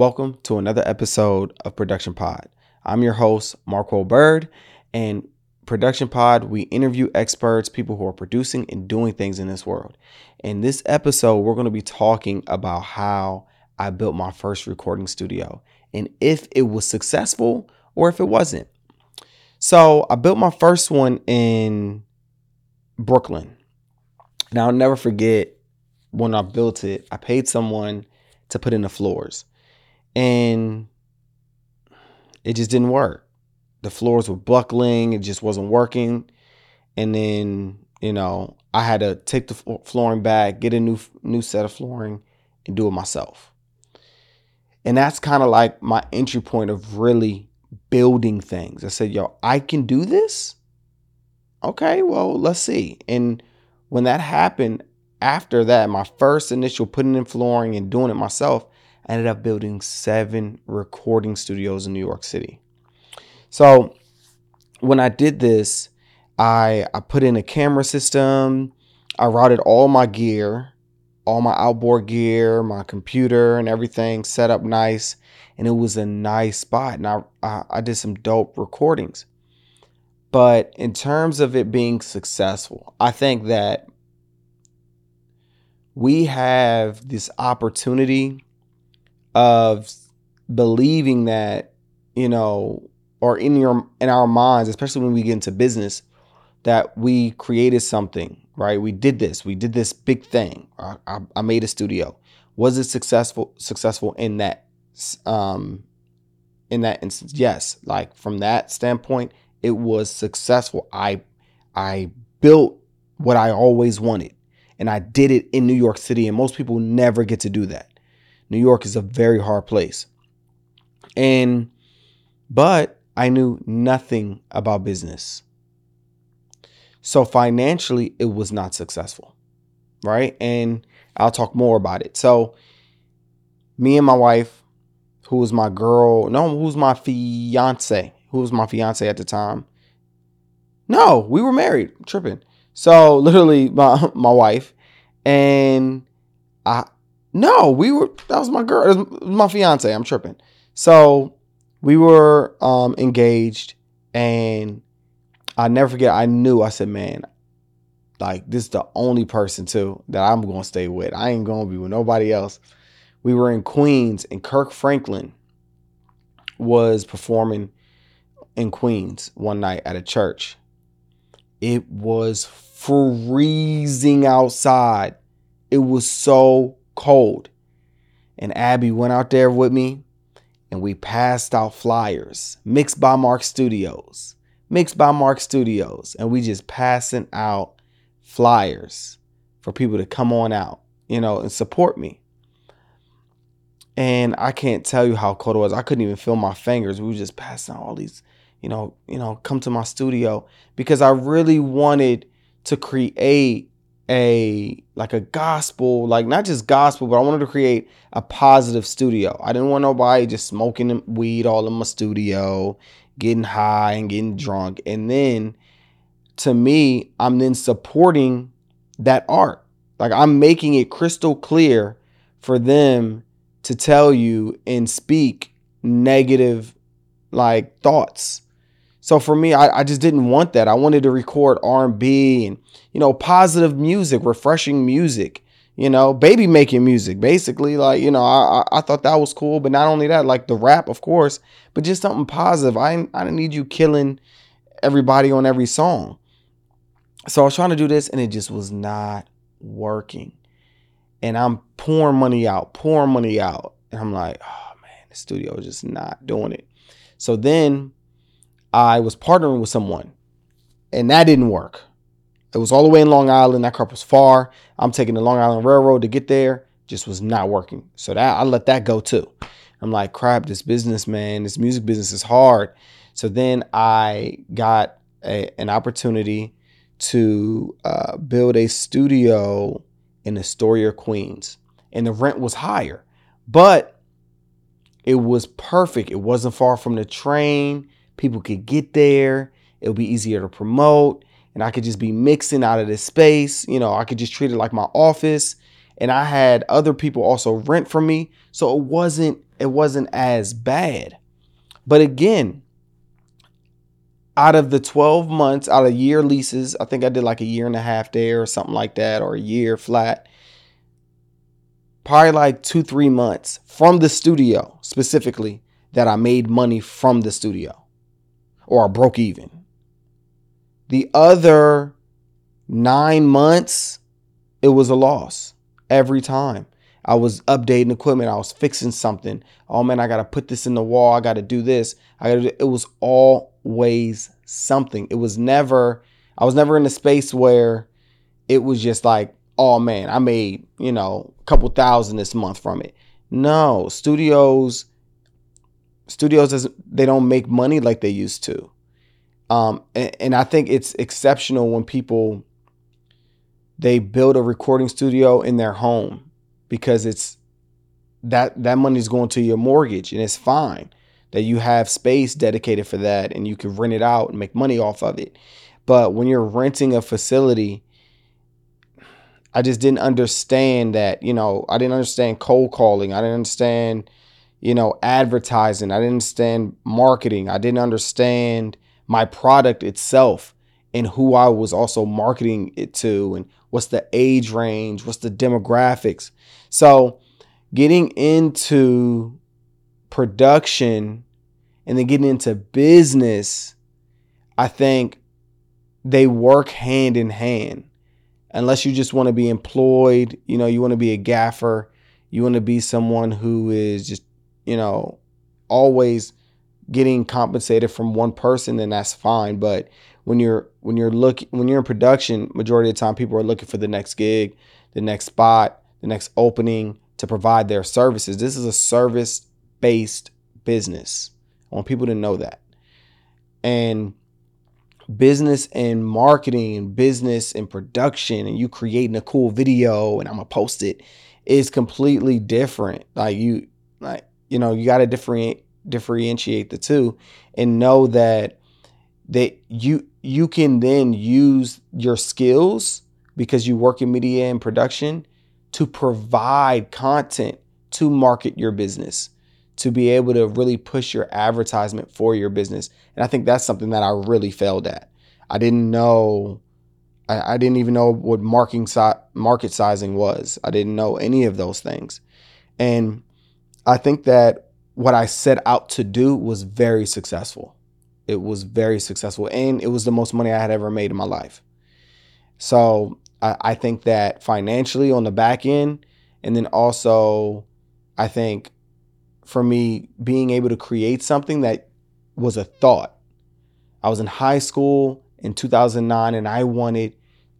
Welcome to another episode of Production Pod. I'm your host, Marquell Byrd, and Production Pod, we interview experts, people who are producing and doing things in this world. In this episode, we're going to be talking about how I built my first recording studio and if it was successful or if it wasn't. So, I built my first one in Brooklyn. Now, I'll never forget when I built it, I paid someone to put in the floors and it just didn't work. The floors were buckling, it just wasn't working. And then, you know, I had to take the flooring back, get a new new set of flooring and do it myself. And that's kind of like my entry point of really building things. I said, "Yo, I can do this?" Okay, well, let's see. And when that happened, after that, my first initial putting in flooring and doing it myself, Ended up building seven recording studios in New York City. So when I did this, I I put in a camera system, I routed all my gear, all my outboard gear, my computer and everything set up nice, and it was a nice spot. And I, I, I did some dope recordings. But in terms of it being successful, I think that we have this opportunity of believing that, you know, or in your in our minds, especially when we get into business, that we created something, right? We did this. We did this big thing. I, I, made a studio. Was it successful? Successful in that, um, in that instance? Yes. Like from that standpoint, it was successful. I, I built what I always wanted, and I did it in New York City. And most people never get to do that. New York is a very hard place, and but I knew nothing about business. So financially, it was not successful, right? And I'll talk more about it. So, me and my wife, who was my girl, no, who's my fiance, who was my fiance at the time. No, we were married, tripping. So literally, my my wife, and I, no, we were. That was my girl. Was my fiance. I'm tripping. So we were um, engaged, and I never forget. I knew. I said, "Man, like this is the only person too that I'm gonna stay with. I ain't gonna be with nobody else." We were in Queens, and Kirk Franklin was performing in Queens one night at a church. It was freezing outside. It was so cold. And Abby went out there with me and we passed out flyers, mixed by Mark Studios, mixed by Mark Studios, and we just passing out flyers for people to come on out, you know, and support me. And I can't tell you how cold it was. I couldn't even feel my fingers. We were just passing out all these, you know, you know, come to my studio because I really wanted to create a like a gospel, like not just gospel, but I wanted to create a positive studio. I didn't want nobody just smoking weed all in my studio, getting high and getting drunk. And then to me, I'm then supporting that art. Like I'm making it crystal clear for them to tell you and speak negative like thoughts so for me, I, I just didn't want that. I wanted to record R&B and, you know, positive music, refreshing music, you know, baby making music, basically. Like, you know, I, I thought that was cool. But not only that, like the rap, of course, but just something positive. I, I didn't need you killing everybody on every song. So I was trying to do this and it just was not working. And I'm pouring money out, pouring money out. And I'm like, oh man, the studio is just not doing it. So then I was partnering with someone, and that didn't work. It was all the way in Long Island. That car was far. I'm taking the Long Island Railroad to get there. Just was not working. So that I let that go too. I'm like, crap, this business, man, this music business is hard. So then I got a, an opportunity to uh, build a studio in Astoria, Queens, and the rent was higher, but it was perfect. It wasn't far from the train. People could get there. It'll be easier to promote. And I could just be mixing out of this space. You know, I could just treat it like my office. And I had other people also rent from me. So it wasn't it wasn't as bad. But again, out of the 12 months, out of year leases, I think I did like a year and a half there or something like that, or a year flat. Probably like two, three months from the studio specifically that I made money from the studio or broke even. The other nine months, it was a loss every time. I was updating equipment. I was fixing something. Oh man, I got to put this in the wall. I got to do this. I got to. It was always something. It was never. I was never in a space where it was just like, oh man, I made you know a couple thousand this month from it. No, studios. Studios doesn't. They don't make money like they used to. Um, and, and I think it's exceptional when people they build a recording studio in their home because it's that that money's going to your mortgage and it's fine that you have space dedicated for that and you can rent it out and make money off of it. But when you're renting a facility, I just didn't understand that, you know, I didn't understand cold calling. I didn't understand, you know, advertising. I didn't understand marketing. I didn't understand my product itself and who I was also marketing it to and what's the age range, what's the demographics. So, getting into production and then getting into business, I think they work hand in hand. Unless you just want to be employed, you know, you want to be a gaffer, you want to be someone who is just, you know, always getting compensated from one person, then that's fine. But when you're when you're looking when you're in production, majority of the time people are looking for the next gig, the next spot, the next opening to provide their services. This is a service based business. I want people to know that. And business and marketing, and business and production, and you creating a cool video and I'm gonna post it is completely different. Like you like, you know, you gotta differentiate differentiate the two and know that that you you can then use your skills because you work in media and production to provide content to market your business to be able to really push your advertisement for your business. And i think that's something that i really failed at. I didn't know i, I didn't even know what marketing si- market sizing was. I didn't know any of those things. And i think that what I set out to do was very successful. It was very successful. And it was the most money I had ever made in my life. So I, I think that financially on the back end, and then also I think for me being able to create something that was a thought. I was in high school in 2009 and I wanted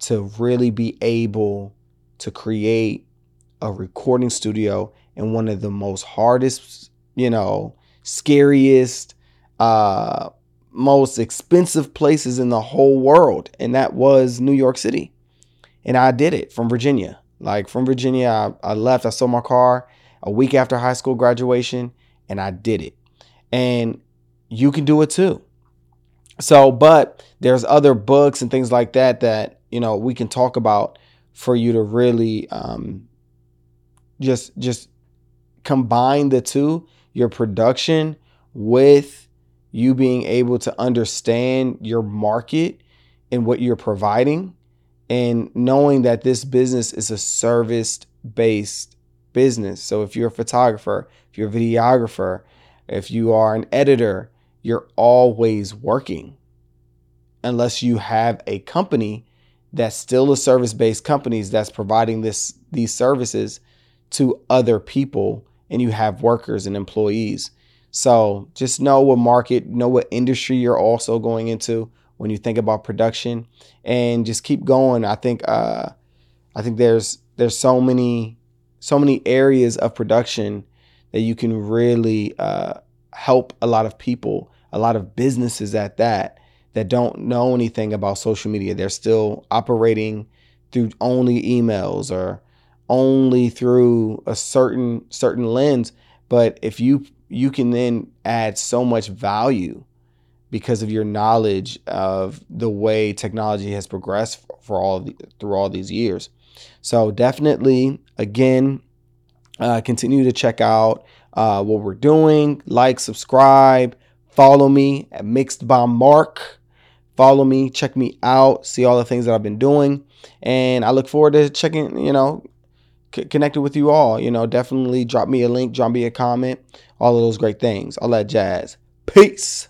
to really be able to create a recording studio in one of the most hardest you know, scariest, uh, most expensive places in the whole world, and that was New York City. And I did it from Virginia. Like from Virginia, I, I left. I sold my car a week after high school graduation, and I did it. And you can do it too. So, but there's other books and things like that that you know we can talk about for you to really um, just just combine the two your production with you being able to understand your market and what you're providing and knowing that this business is a service based business. So if you're a photographer, if you're a videographer, if you are an editor, you're always working unless you have a company that's still a service based companies that's providing this these services to other people and you have workers and employees. So just know what market, know what industry you're also going into when you think about production, and just keep going. I think uh, I think there's there's so many so many areas of production that you can really uh, help a lot of people, a lot of businesses at that that don't know anything about social media. They're still operating through only emails or only through a certain certain lens but if you you can then add so much value because of your knowledge of the way technology has progressed for all the, through all these years so definitely again uh, continue to check out uh, what we're doing. Like, subscribe, follow me at Mixed by Mark. Follow me, check me out, see all the things that I've been doing. And I look forward to checking, you know, connected with you all. You know, definitely drop me a link, drop me a comment, all of those great things. All that jazz. Peace.